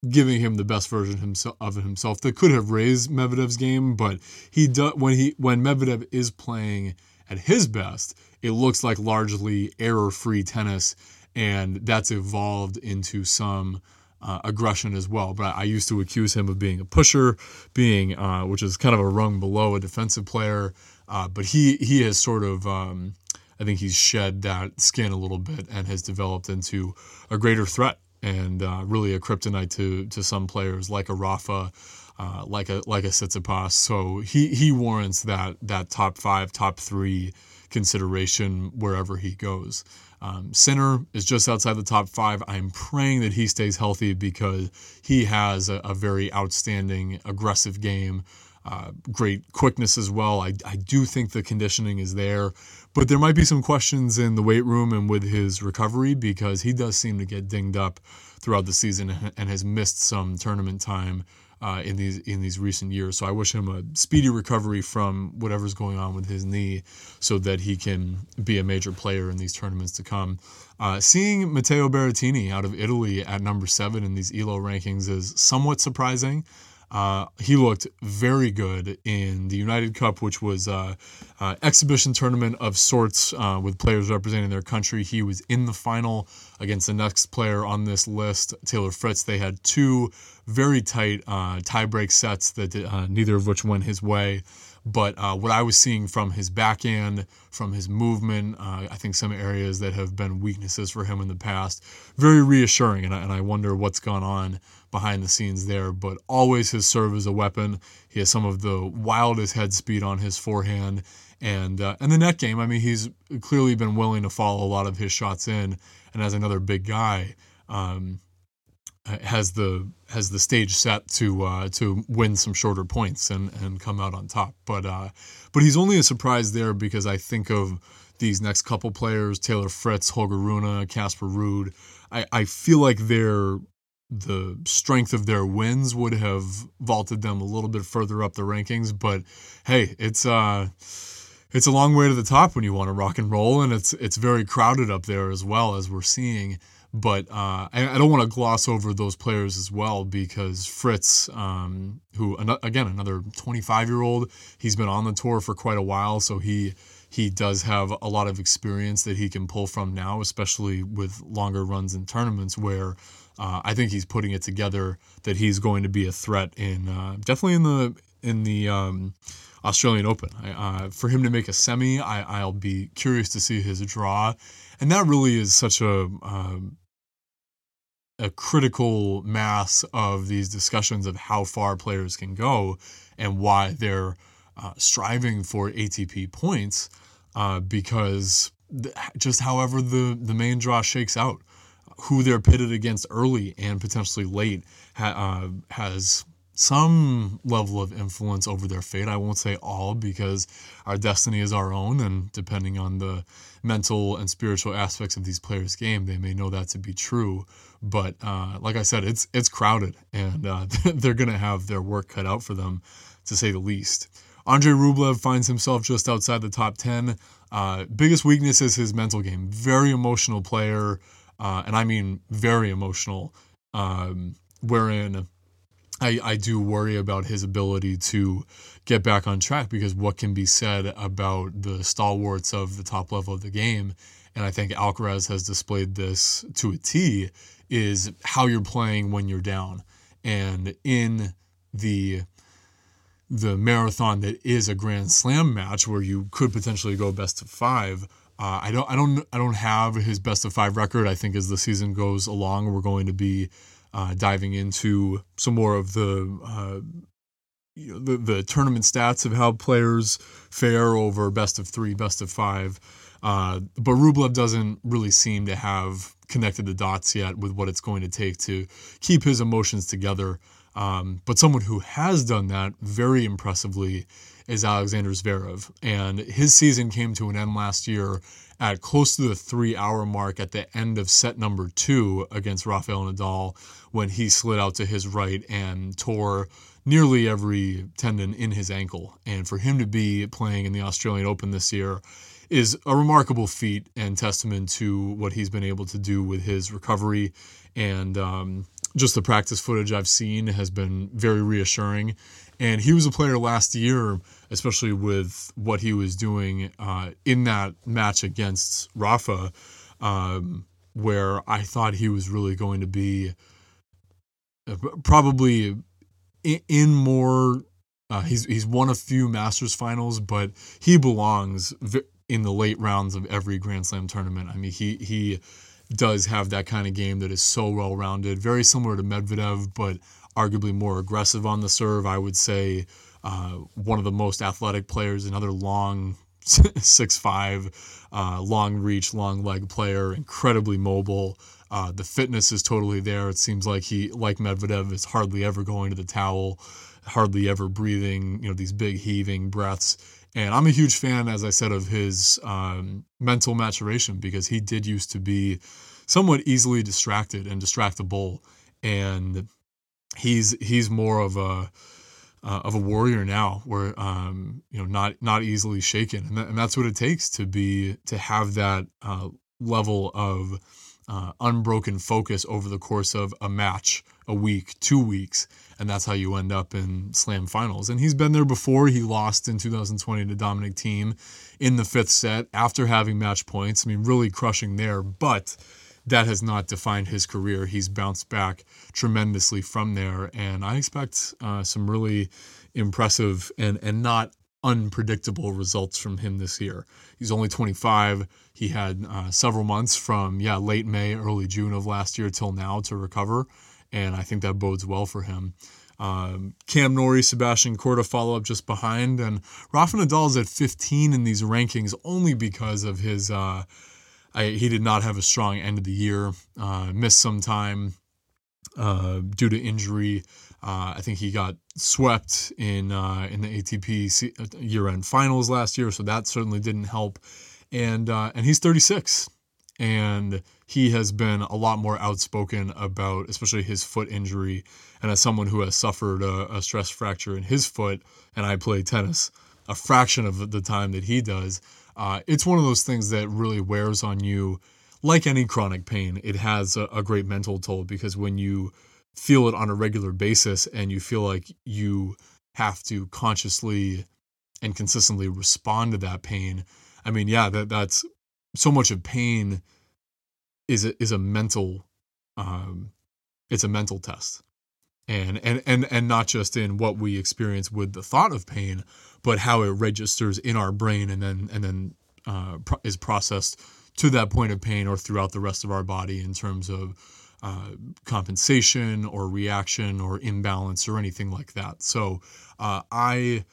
A: giving him the best version himself, of himself that could have raised Medvedev's game, but he do, when he when Medvedev is playing at his best, it looks like largely error free tennis, and that's evolved into some. Uh, aggression as well, but I used to accuse him of being a pusher, being uh, which is kind of a rung below a defensive player. Uh, but he he has sort of um, I think he's shed that skin a little bit and has developed into a greater threat and uh, really a kryptonite to to some players like a Rafa, uh, like a like a Tsitsipas. So he he warrants that that top five, top three consideration wherever he goes. Um, Sinner is just outside the top five. I'm praying that he stays healthy because he has a, a very outstanding aggressive game. Uh, great quickness as well. I, I do think the conditioning is there, but there might be some questions in the weight room and with his recovery because he does seem to get dinged up throughout the season and has missed some tournament time uh, in these in these recent years. So I wish him a speedy recovery from whatever's going on with his knee, so that he can be a major player in these tournaments to come. Uh, seeing Matteo Berrettini out of Italy at number seven in these ELO rankings is somewhat surprising. Uh, he looked very good in the United Cup, which was an uh, uh, exhibition tournament of sorts uh, with players representing their country. He was in the final against the next player on this list, Taylor Fritz. They had two very tight uh, tiebreak sets that uh, neither of which went his way. But what I was seeing from his backhand, from his movement, I think some areas that have been weaknesses for him in the past, very reassuring. And I, and I wonder what's gone on behind the scenes there. But always his serve is a weapon. He has some of the wildest head speed on his forehand. And, uh, and the net game, I mean, he's clearly been willing to follow a lot of his shots in. And as another big guy, um, has the has the stage set to uh, to win some shorter points and, and come out on top. But uh, but he's only a surprise there because I think of these next couple players: Taylor Fritz, Holger Rune, Casper Ruud. I, I feel like their the strength of their wins would have vaulted them a little bit further up the rankings. But hey, it's uh it's a long way to the top when you want to rock and roll, and it's it's very crowded up there as well as we're seeing. But uh, I, I, don't want to gloss over those players as well because Fritz, um, who again another 25 year old, he's been on the tour for quite a while, so he he does have a lot of experience that he can pull from now, especially with longer runs in tournaments where. Uh, I think he's putting it together that he's going to be a threat in uh, definitely in the in the um, Australian Open. I, uh, for him to make a semi, I, will be curious to see his draw, and that really is such a um, a critical mass of these discussions of how far players can go and why they're uh, striving for ATP points uh, because just however the, the main draw shakes out, who they're pitted against early and potentially late ha- uh, has some level of influence over their fate. I won't say all because our destiny is our own, and depending on the mental and spiritual aspects of these players' game, they may know that to be true. But uh, like I said, it's it's crowded, and uh, (laughs) they're going to have their work cut out for them, to say the least. Andre Rublev finds himself just outside the top ten. Uh, biggest weakness is his mental game. Very emotional player, uh, and I mean very emotional. Um, wherein I, I do worry about his ability to get back on track because what can be said about the stalwarts of the top level of the game, and I think Alcaraz has displayed this to a T, is how you're playing when you're down. And in the the marathon that is a Grand Slam match where you could potentially go best of five. Uh, I don't I don't I don't have his best of five record. I think as the season goes along, we're going to be uh, diving into some more of the uh, you know, the the tournament stats of how players fare over best of three, best of five. Uh, but Rublev doesn't really seem to have connected the dots yet with what it's going to take to keep his emotions together. Um, but someone who has done that very impressively is Alexander Zverev. And his season came to an end last year at close to the three hour mark at the end of set number two against Rafael Nadal when he slid out to his right and tore nearly every tendon in his ankle. And for him to be playing in the Australian Open this year is a remarkable feat and testament to what he's been able to do with his recovery. And um, just the practice footage I've seen has been very reassuring. And he was a player last year, especially with what he was doing uh, in that match against Rafa, um, where I thought he was really going to be uh, probably in more. Uh, he's he's won a few Masters finals, but he belongs in the late rounds of every Grand Slam tournament. I mean, he he does have that kind of game that is so well rounded, very similar to Medvedev, but arguably more aggressive on the serve. I would say uh, one of the most athletic players, another long (laughs) six five, uh, long reach, long leg player, incredibly mobile. Uh, the fitness is totally there. It seems like he, like Medvedev, is hardly ever going to the towel, hardly ever breathing. You know these big heaving breaths. And I'm a huge fan, as I said, of his um, mental maturation because he did used to be somewhat easily distracted and distractible, and he's he's more of a uh, of a warrior now, where um, you know not not easily shaken, and, and, that's what it takes to be to have that uh, level of uh, unbroken focus over the course of a match, a week, two weeks, and that's how you end up in slam finals. And he's been there before. He lost in 2020 to Dominic Thiem in the fifth set after having match points. I mean, really crushing there, but that has not defined his career. He's bounced back tremendously from there, and I expect uh, some really impressive and and not unpredictable results from him this year. He's only 25. He had uh, several months from yeah late May, early June of last year till now to recover, and I think that bodes well for him. Um, Cam Norrie, Sebastian Korda follow up just behind, and Rafa Nadal is at 15 in these rankings only because of his. Uh, I, he did not have a strong end of the year, uh, missed some time uh, due to injury. Uh, I think he got swept in uh, in the ATP year-end finals last year, so that certainly didn't help. And uh, and he's 36, and he has been a lot more outspoken about, especially his foot injury. And as someone who has suffered a, a stress fracture in his foot, and I play tennis a fraction of the time that he does, uh, it's one of those things that really wears on you. Like any chronic pain, it has a, a great mental toll because when you feel it on a regular basis and you feel like you have to consciously and consistently respond to that pain i mean yeah that that's so much of pain is a, is a mental um it's a mental test and and and and not just in what we experience with the thought of pain but how it registers in our brain and then and then uh, pro- is processed to that point of pain or throughout the rest of our body in terms of uh, compensation or reaction or imbalance or anything like that. So uh, I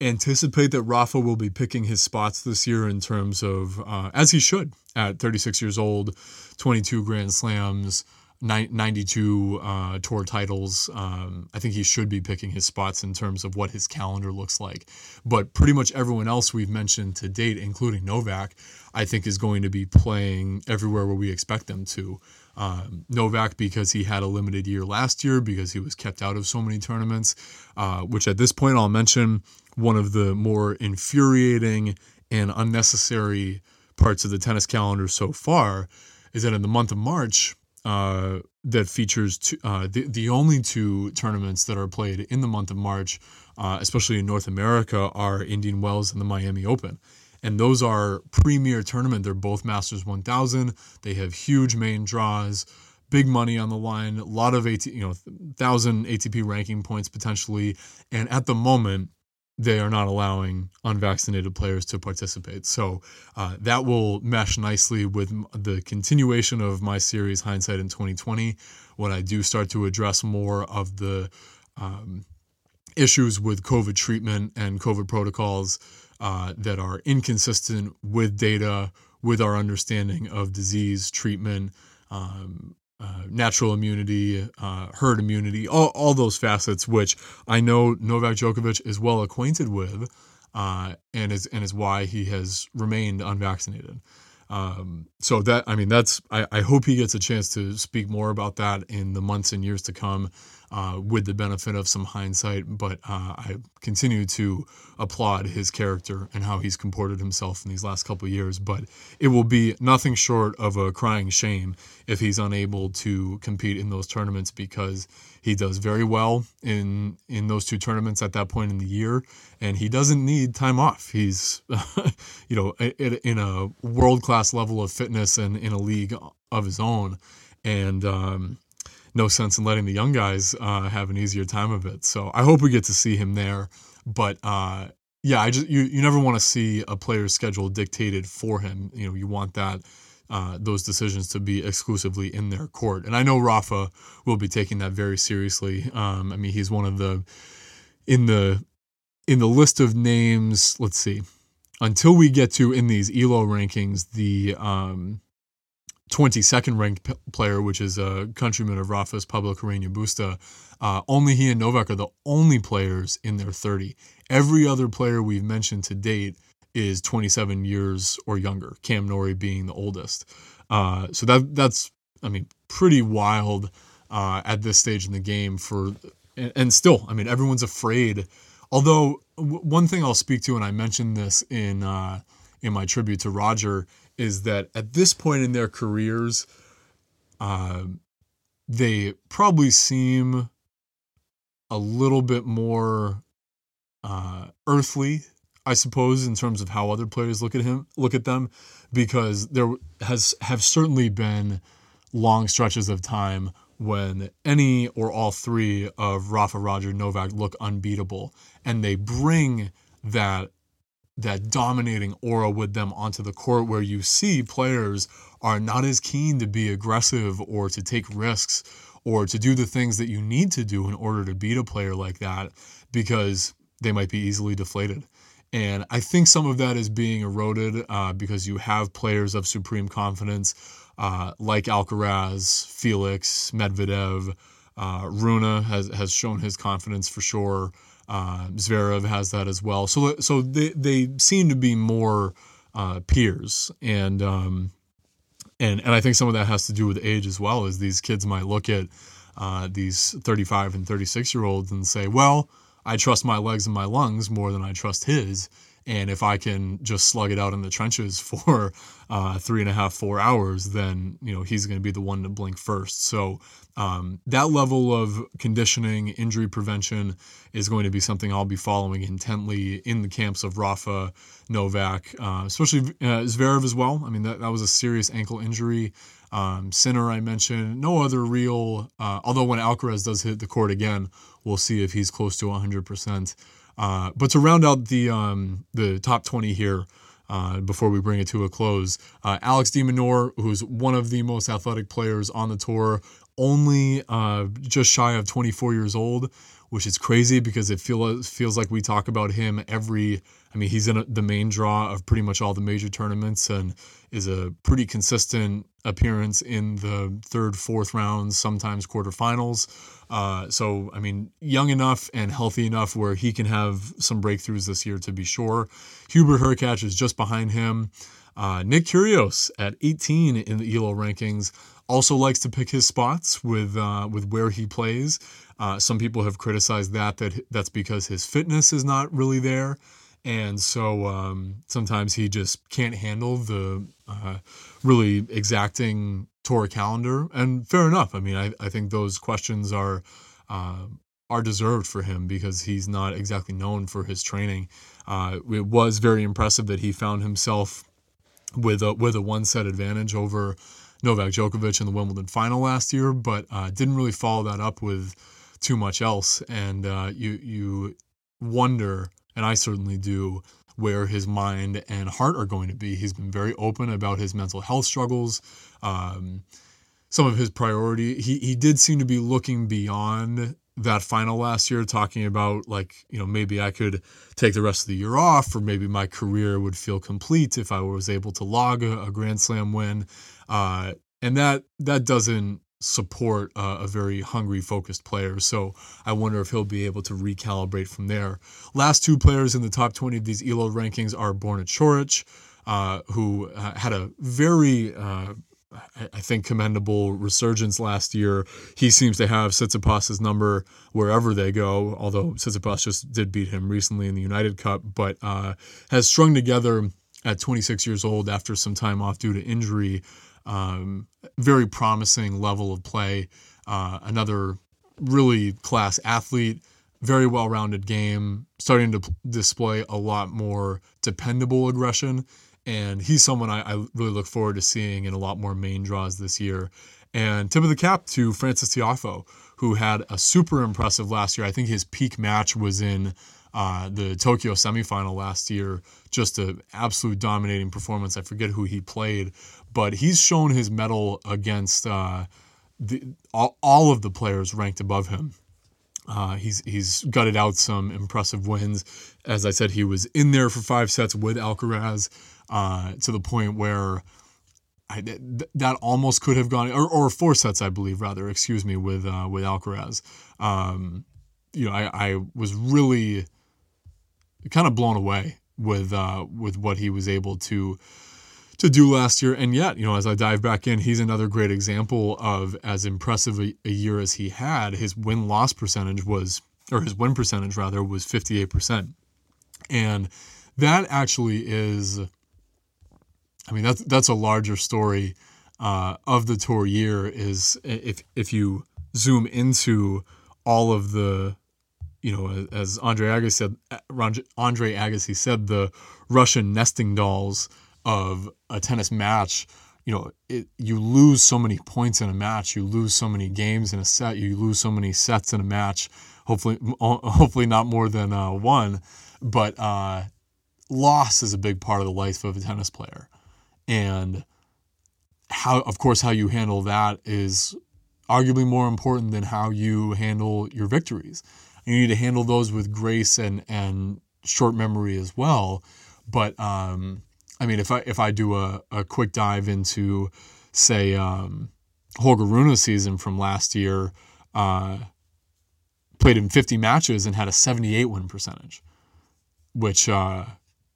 A: anticipate that Rafa will be picking his spots this year in terms of, uh, as he should at 36 years old, 22 Grand Slams, 92 uh, tour titles. Um, I think he should be picking his spots in terms of what his calendar looks like. But pretty much everyone else we've mentioned to date, including Novak, I think is going to be playing everywhere where we expect them to. Um, Novak because he had a limited year last year because he was kept out of so many tournaments, uh, which at this point I'll mention one of the more infuriating and unnecessary parts of the tennis calendar so far is that in the month of March, uh, that features two, uh, the, the only two tournaments that are played in the month of March, uh, especially in North America, are Indian Wells and the Miami Open and those are premier tournament. They're both Masters 1000. They have huge main draws. big money on the line, a lot of AT, you know, thousand ATP ranking points potentially, and at the moment they are not allowing unvaccinated players to participate. So uh, that will mesh nicely with the continuation of my series Hindsight in 2020 when I do start to address more of the um, issues with COVID treatment and COVID protocols uh, that are inconsistent with data, with our understanding of disease treatment, um, uh, natural immunity, uh, herd immunity, all, all those facets, which I know Novak Djokovic is well acquainted with, uh, and is and is why he has remained unvaccinated. Um, so that I mean, that's I, I hope he gets a chance to speak more about that in the months and years to come uh, with the benefit of some hindsight. But uh, I continue to applaud his character and how he's comported himself in these last couple years. But it will be nothing short of a crying shame if he's unable to compete in those tournaments because he does very well in in those two tournaments at that point in the year, and he doesn't need time off. He's (laughs) you know in a world class level of fitness and in a league of his own, and. Um, no sense in letting the young guys uh, have an easier time of it. So I hope we get to see him there. But uh, yeah, I just you you never want to see a player's schedule dictated for him. You know, you want that uh, those decisions to be exclusively in their court. And I know Rafa will be taking that very seriously. Um, I mean, he's one of the in the in the list of names. Let's see. Until we get to in these Elo rankings, the um, 22nd ranked p- player, which is a countryman of Rafa's Pablo Carreño Busta. Uh, only he and Novak are the only players in their 30. Every other player we've mentioned to date is 27 years or younger, Cam Norrie being the oldest. Uh, so that that's, I mean, pretty wild uh, at this stage in the game for, and, and still, I mean, everyone's afraid. Although w- one thing I'll speak to, and I mentioned this in uh, in my tribute to Roger, is that at this point in their careers, uh, they probably seem a little bit more uh, earthly, I suppose, in terms of how other players look at him, look at them, because there has have certainly been long stretches of time when any or all three of Rafa, Roger, Novak look unbeatable, and they bring that that dominating aura with them onto the court where you see players are not as keen to be aggressive or to take risks or to do the things that you need to do in order to beat a player like that because they might be easily deflated. And I think some of that is being eroded uh, because you have players of supreme confidence uh, like Alcaraz, Felix, Medvedev. Uh, Rune has, has shown his confidence for sure. Uh, Zverev has that as well. So so they they seem to be more uh, peers, and um, and and I think some of that has to do with age as well. As these kids might look at uh, these 35 and 36 year olds and say, well, I trust my legs and my lungs more than I trust his. And if I can just slug it out in the trenches (laughs) for uh, three and a half, four hours, then you know he's going to be the one to blink first. So um, that level of conditioning, injury prevention is going to be something I'll be following intently in the camps of Rafa, Novak, uh, especially uh, Zverev as well. I mean that that was a serious ankle injury. Um, Sinner, I mentioned. No other real, uh, although when Alcaraz does hit the court again, we'll see if he's close to 100%. Uh, but to round out the um, the top 20 here, uh, before we bring it to a close, uh, Alex de Minaur, who's one of the most athletic players on the tour, only uh, just shy of 24 years old, which is crazy because it feel, feels like we talk about him every. I mean, he's in a, the main draw of pretty much all the major tournaments and is a pretty consistent appearance in the third, fourth rounds, sometimes quarterfinals. Uh, so, I mean, young enough and healthy enough where he can have some breakthroughs this year to be sure. Hubert Hurkacz is just behind him. Uh, Nick Kyrgios at 18 in the ELO rankings also likes to pick his spots with uh, with where he plays. Uh, some people have criticized that that that's because his fitness is not really there, and so um, sometimes he just can't handle the uh, really exacting tour calendar. And fair enough. I mean, I, I think those questions are uh, are deserved for him because he's not exactly known for his training. Uh, it was very impressive that he found himself with a with a one set advantage over Novak Djokovic in the Wimbledon final last year, but uh, didn't really follow that up with too much else. And uh, you you wonder, and I certainly do, where his mind and heart are going to be. He's been very open about his mental health struggles. Um, some of his priority, he, he did seem to be looking beyond that final last year, talking about like, you know, maybe I could take the rest of the year off, or maybe my career would feel complete if I was able to log a, a Grand Slam win. Uh, and that that doesn't support uh, a very hungry, focused player. So I wonder if he'll be able to recalibrate from there. Last two players in the top 20 of these ELO rankings are Borna Coric, uh, who uh, had a very uh, I think commendable resurgence last year. He seems to have Tsitsipas's number wherever they go, although Tsitsipas just did beat him recently in the United Cup, but uh, has strung together at 26 years old after some time off due to injury um, very promising level of play. Uh, another really class athlete, very well rounded game, starting to p- display a lot more dependable aggression. And he's someone I, I, really look forward to seeing in a lot more main draws this year. And tip of the cap to Francis Tiafoe, who had a super impressive last year. I think his peak match was in uh, the Tokyo semifinal last year. Just an absolute dominating performance. I forget who he played, but he's shown his mettle against uh, the, all, all, of the players ranked above him. Uh, he's he's gutted out some impressive wins. As I said, he was in there for five sets with Alcaraz uh, to the point where I, that almost could have gone, or, or four sets, I believe, rather. Excuse me, with uh, with Alcaraz. Um, you know, I, I was really kind of blown away with uh, with what he was able to to do last year. And yet, you know, as I dive back in, he's another great example of as impressive a, a year as he had. His win loss percentage was, or his win percentage rather, was 58%. And that actually is, I mean, that's, that's a larger story uh, of the tour year is if, if you zoom into all of the, you know, as Andre Agassi said, Andre Agassi said, the Russian nesting dolls of a tennis match, you know, it, you lose so many points in a match, you lose so many games in a set, you lose so many sets in a match. Hopefully, hopefully not more than uh, one, but uh, loss is a big part of the life of a tennis player, and how, of course, how you handle that is arguably more important than how you handle your victories. You need to handle those with grace and and short memory as well, but um, I mean, if I if I do a, a quick dive into, say, um, Holger Rune's season from last year, uh, played in 50 matches and had a 78 win percentage, which uh,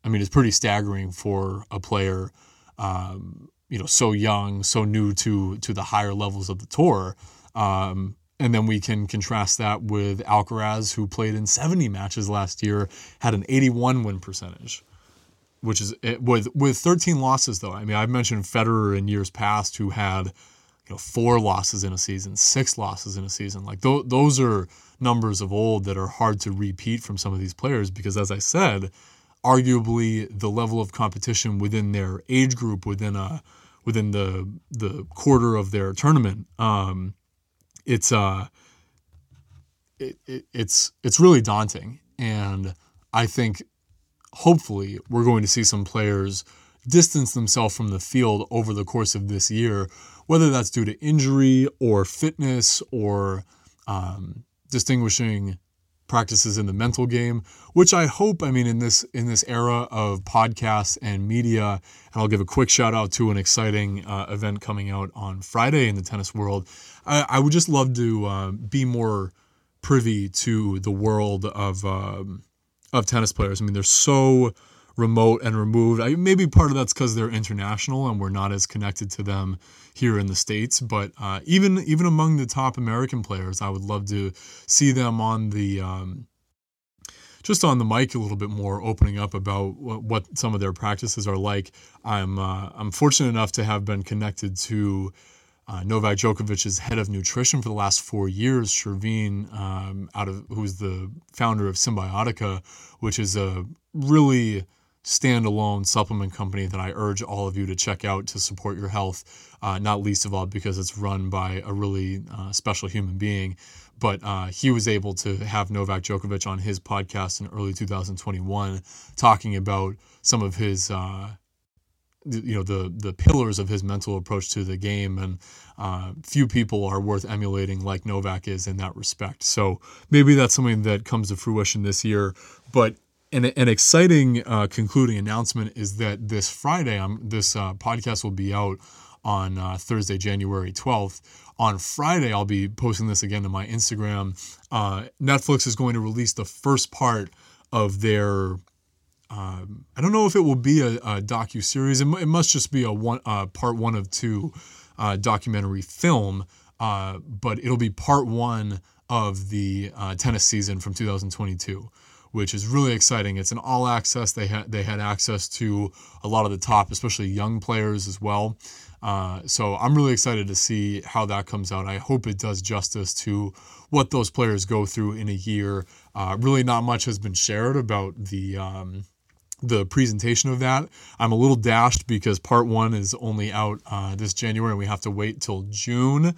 A: I mean is pretty staggering for a player, um, you know, so young, so new to to the higher levels of the tour. Um, and then we can contrast that with Alcaraz, who played in 70 matches last year, had an 81 win percentage which is eh, with with 13 losses though. I mean, I've mentioned Federer in years past who had you know four losses in a season, six losses in a season. Like th- those are numbers of old that are hard to repeat from some of these players because, as I said, arguably the level of competition within their age group, within a within the the quarter of their tournament, um, it's uh, it, it, it's it's really daunting, and I think hopefully we're going to see some players distance themselves from the field over the course of this year, whether that's due to injury or fitness or um, distinguishing practices in the mental game, which I hope, I mean, in this in this era of podcasts and media, and I'll give a quick shout out to an exciting uh, event coming out on Friday in the tennis world. I, I would just love to uh, be more privy to the world of um, of tennis players. I mean, they're so remote and removed. I, maybe part of that's because they're international and we're not as connected to them here in the states. But uh, even even among the top American players, I would love to see them on the um, just on the mic a little bit more, opening up about what, what some of their practices are like. I'm uh, I'm fortunate enough to have been connected to uh, Novak Djokovic's head of nutrition for the last four years, Shervin, um, out of who's the founder of Symbiotica, which is a really standalone supplement company that I urge all of you to check out to support your health, uh, not least of all because it's run by a really uh, special human being. But uh, he was able to have Novak Djokovic on his podcast in early 2021, talking about some of his uh, you know the the pillars of his mental approach to the game. And uh, few people are worth emulating like Novak is in that respect. So maybe that's something that comes to fruition this year. But an, an exciting uh, concluding announcement is that this Friday um, this uh, podcast will be out on uh, Thursday January 12th on Friday I'll be posting this again to my Instagram. Uh, Netflix is going to release the first part of their um, I don't know if it will be a, a docu series. It, it, must just be a one uh, part one of two uh, documentary film, but it'll be part one of the tennis season from 2022, which is really exciting. It's an all access. They had they had access to a lot of the top, especially young players as well. Uh, so I'm really excited to see how that comes out. I hope it does justice to what those players go through in a year. Uh, really, not much has been shared about the um, the presentation of that. I'm a little dashed because part one is only out uh, this January and we have to wait till June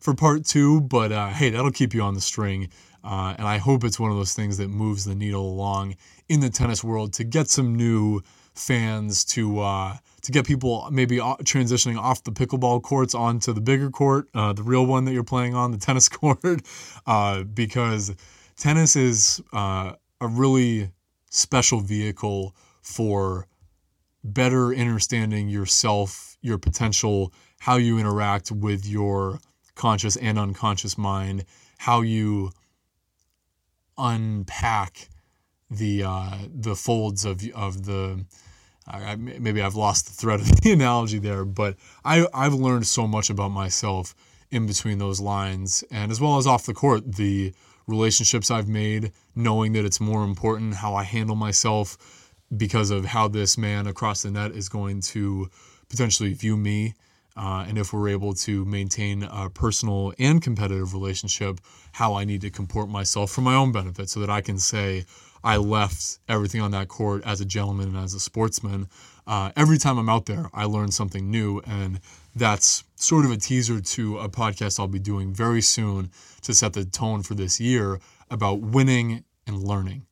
A: for part two. But uh, hey, that'll keep you on the string. Uh, and I hope it's one of those things that moves the needle along in the tennis world to get some new fans to uh, to get people maybe transitioning off the pickleball courts onto the bigger court, uh, the real one that you're playing on, the tennis (laughs) court, uh, because tennis is a really special vehicle for better understanding yourself, your potential, how you interact with your conscious and unconscious mind, how you unpack the uh, the folds of of the uh, maybe I've lost the thread of (laughs) the analogy there, but I I've learned so much about myself in between those lines, and as well as off the court, the relationships I've made, knowing that it's more important how I handle myself because of how this man across the net is going to potentially view me. Uh, and if we're able to maintain a personal and competitive relationship, how I need to comport myself for my own benefit so that I can say I left everything on that court as a gentleman and as a sportsman. Uh, every time I'm out there, I learn something new. And that's sort of a teaser to a podcast I'll be doing very soon to set the tone for this year about winning and learning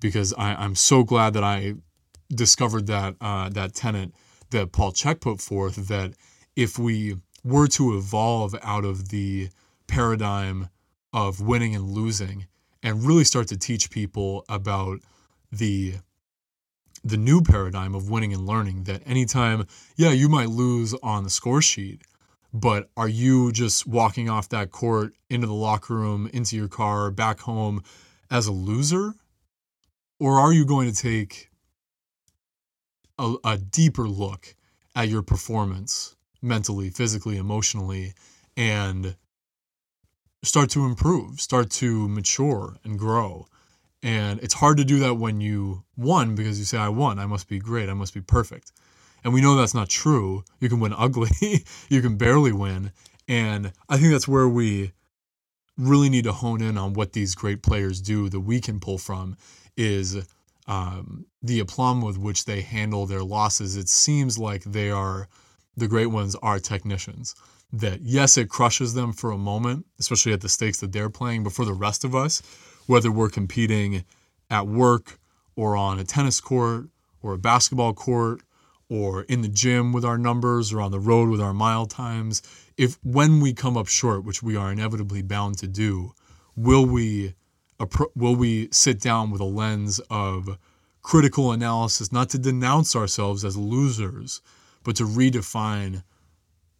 A: because I, am so glad that I discovered that uh, that tenet that Paul Chek put forth that if we were to evolve out of the paradigm of winning and losing and really start to teach people about the the new paradigm of winning and learning that anytime yeah you might lose on the score sheet but are you just walking off that court into the locker room into your car back home as a loser? Or are you going to take a, a deeper look at your performance mentally, physically, emotionally, and start to improve, start to mature and grow? And it's hard to do that when you won because you say, I won. I must be great. I must be perfect. And we know that's not true. You can win (laughs) ugly, you can barely win. And I think that's where we really need to hone in on what these great players do that we can pull from is um, the aplomb with which they handle their losses. It seems like they are, the great ones are technicians. That yes, it crushes them for a moment, especially at the stakes that they're playing, but for the rest of us, whether we're competing at work or on a tennis court or a basketball court or in the gym with our numbers or on the road with our mile times, if when we come up short, which we are inevitably bound to do, will we will we sit down with a lens of critical analysis, not to denounce ourselves as losers, but to redefine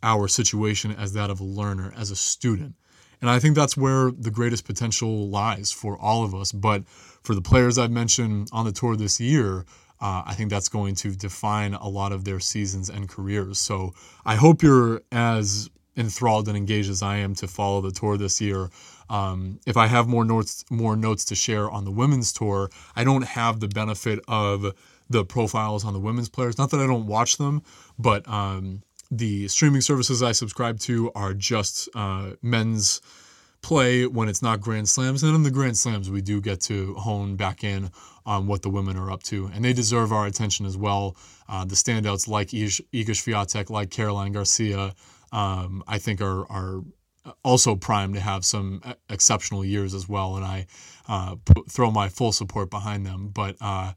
A: our situation as that of a learner, as a student. And I think that's where the greatest potential lies for all of us. But for the players I've mentioned on the tour this year, uh, I think that's going to define a lot of their seasons and careers. So I hope you're as enthralled and engaged as I am to follow the tour this year. Um, if I have more notes, more notes to share on the women's tour, I don't have the benefit of the profiles on the women's players. Not that I don't watch them, but um, the streaming services I subscribe to are just uh, men's play when it's not Grand Slams. And in the Grand Slams, we do get to hone back in on what the women are up to. And they deserve our attention as well. Uh, the standouts like Iga Swiatek, like Caroline Garcia, um, I think are, are also primed to have some exceptional years as well. And I uh, put, throw my full support behind them. But uh,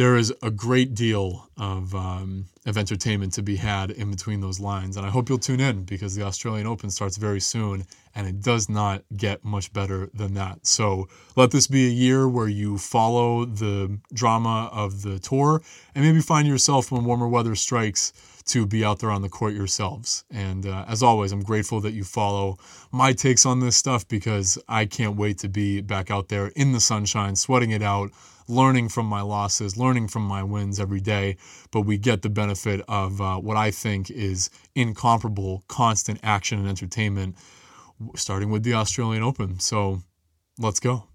A: there is a great deal of um, of entertainment to be had in between those lines, and I hope you'll tune in because the Australian Open starts very soon, and it does not get much better than that. So let this be a year where you follow the drama of the tour, and maybe find yourself when warmer weather strikes to be out there on the court yourselves. And uh, as always, I'm grateful that you follow my takes on this stuff because I can't wait to be back out there in the sunshine, sweating it out learning from my losses, learning from my wins every day, but we get the benefit of uh, what I think is incomparable constant action and entertainment, starting with the Australian Open. So let's go.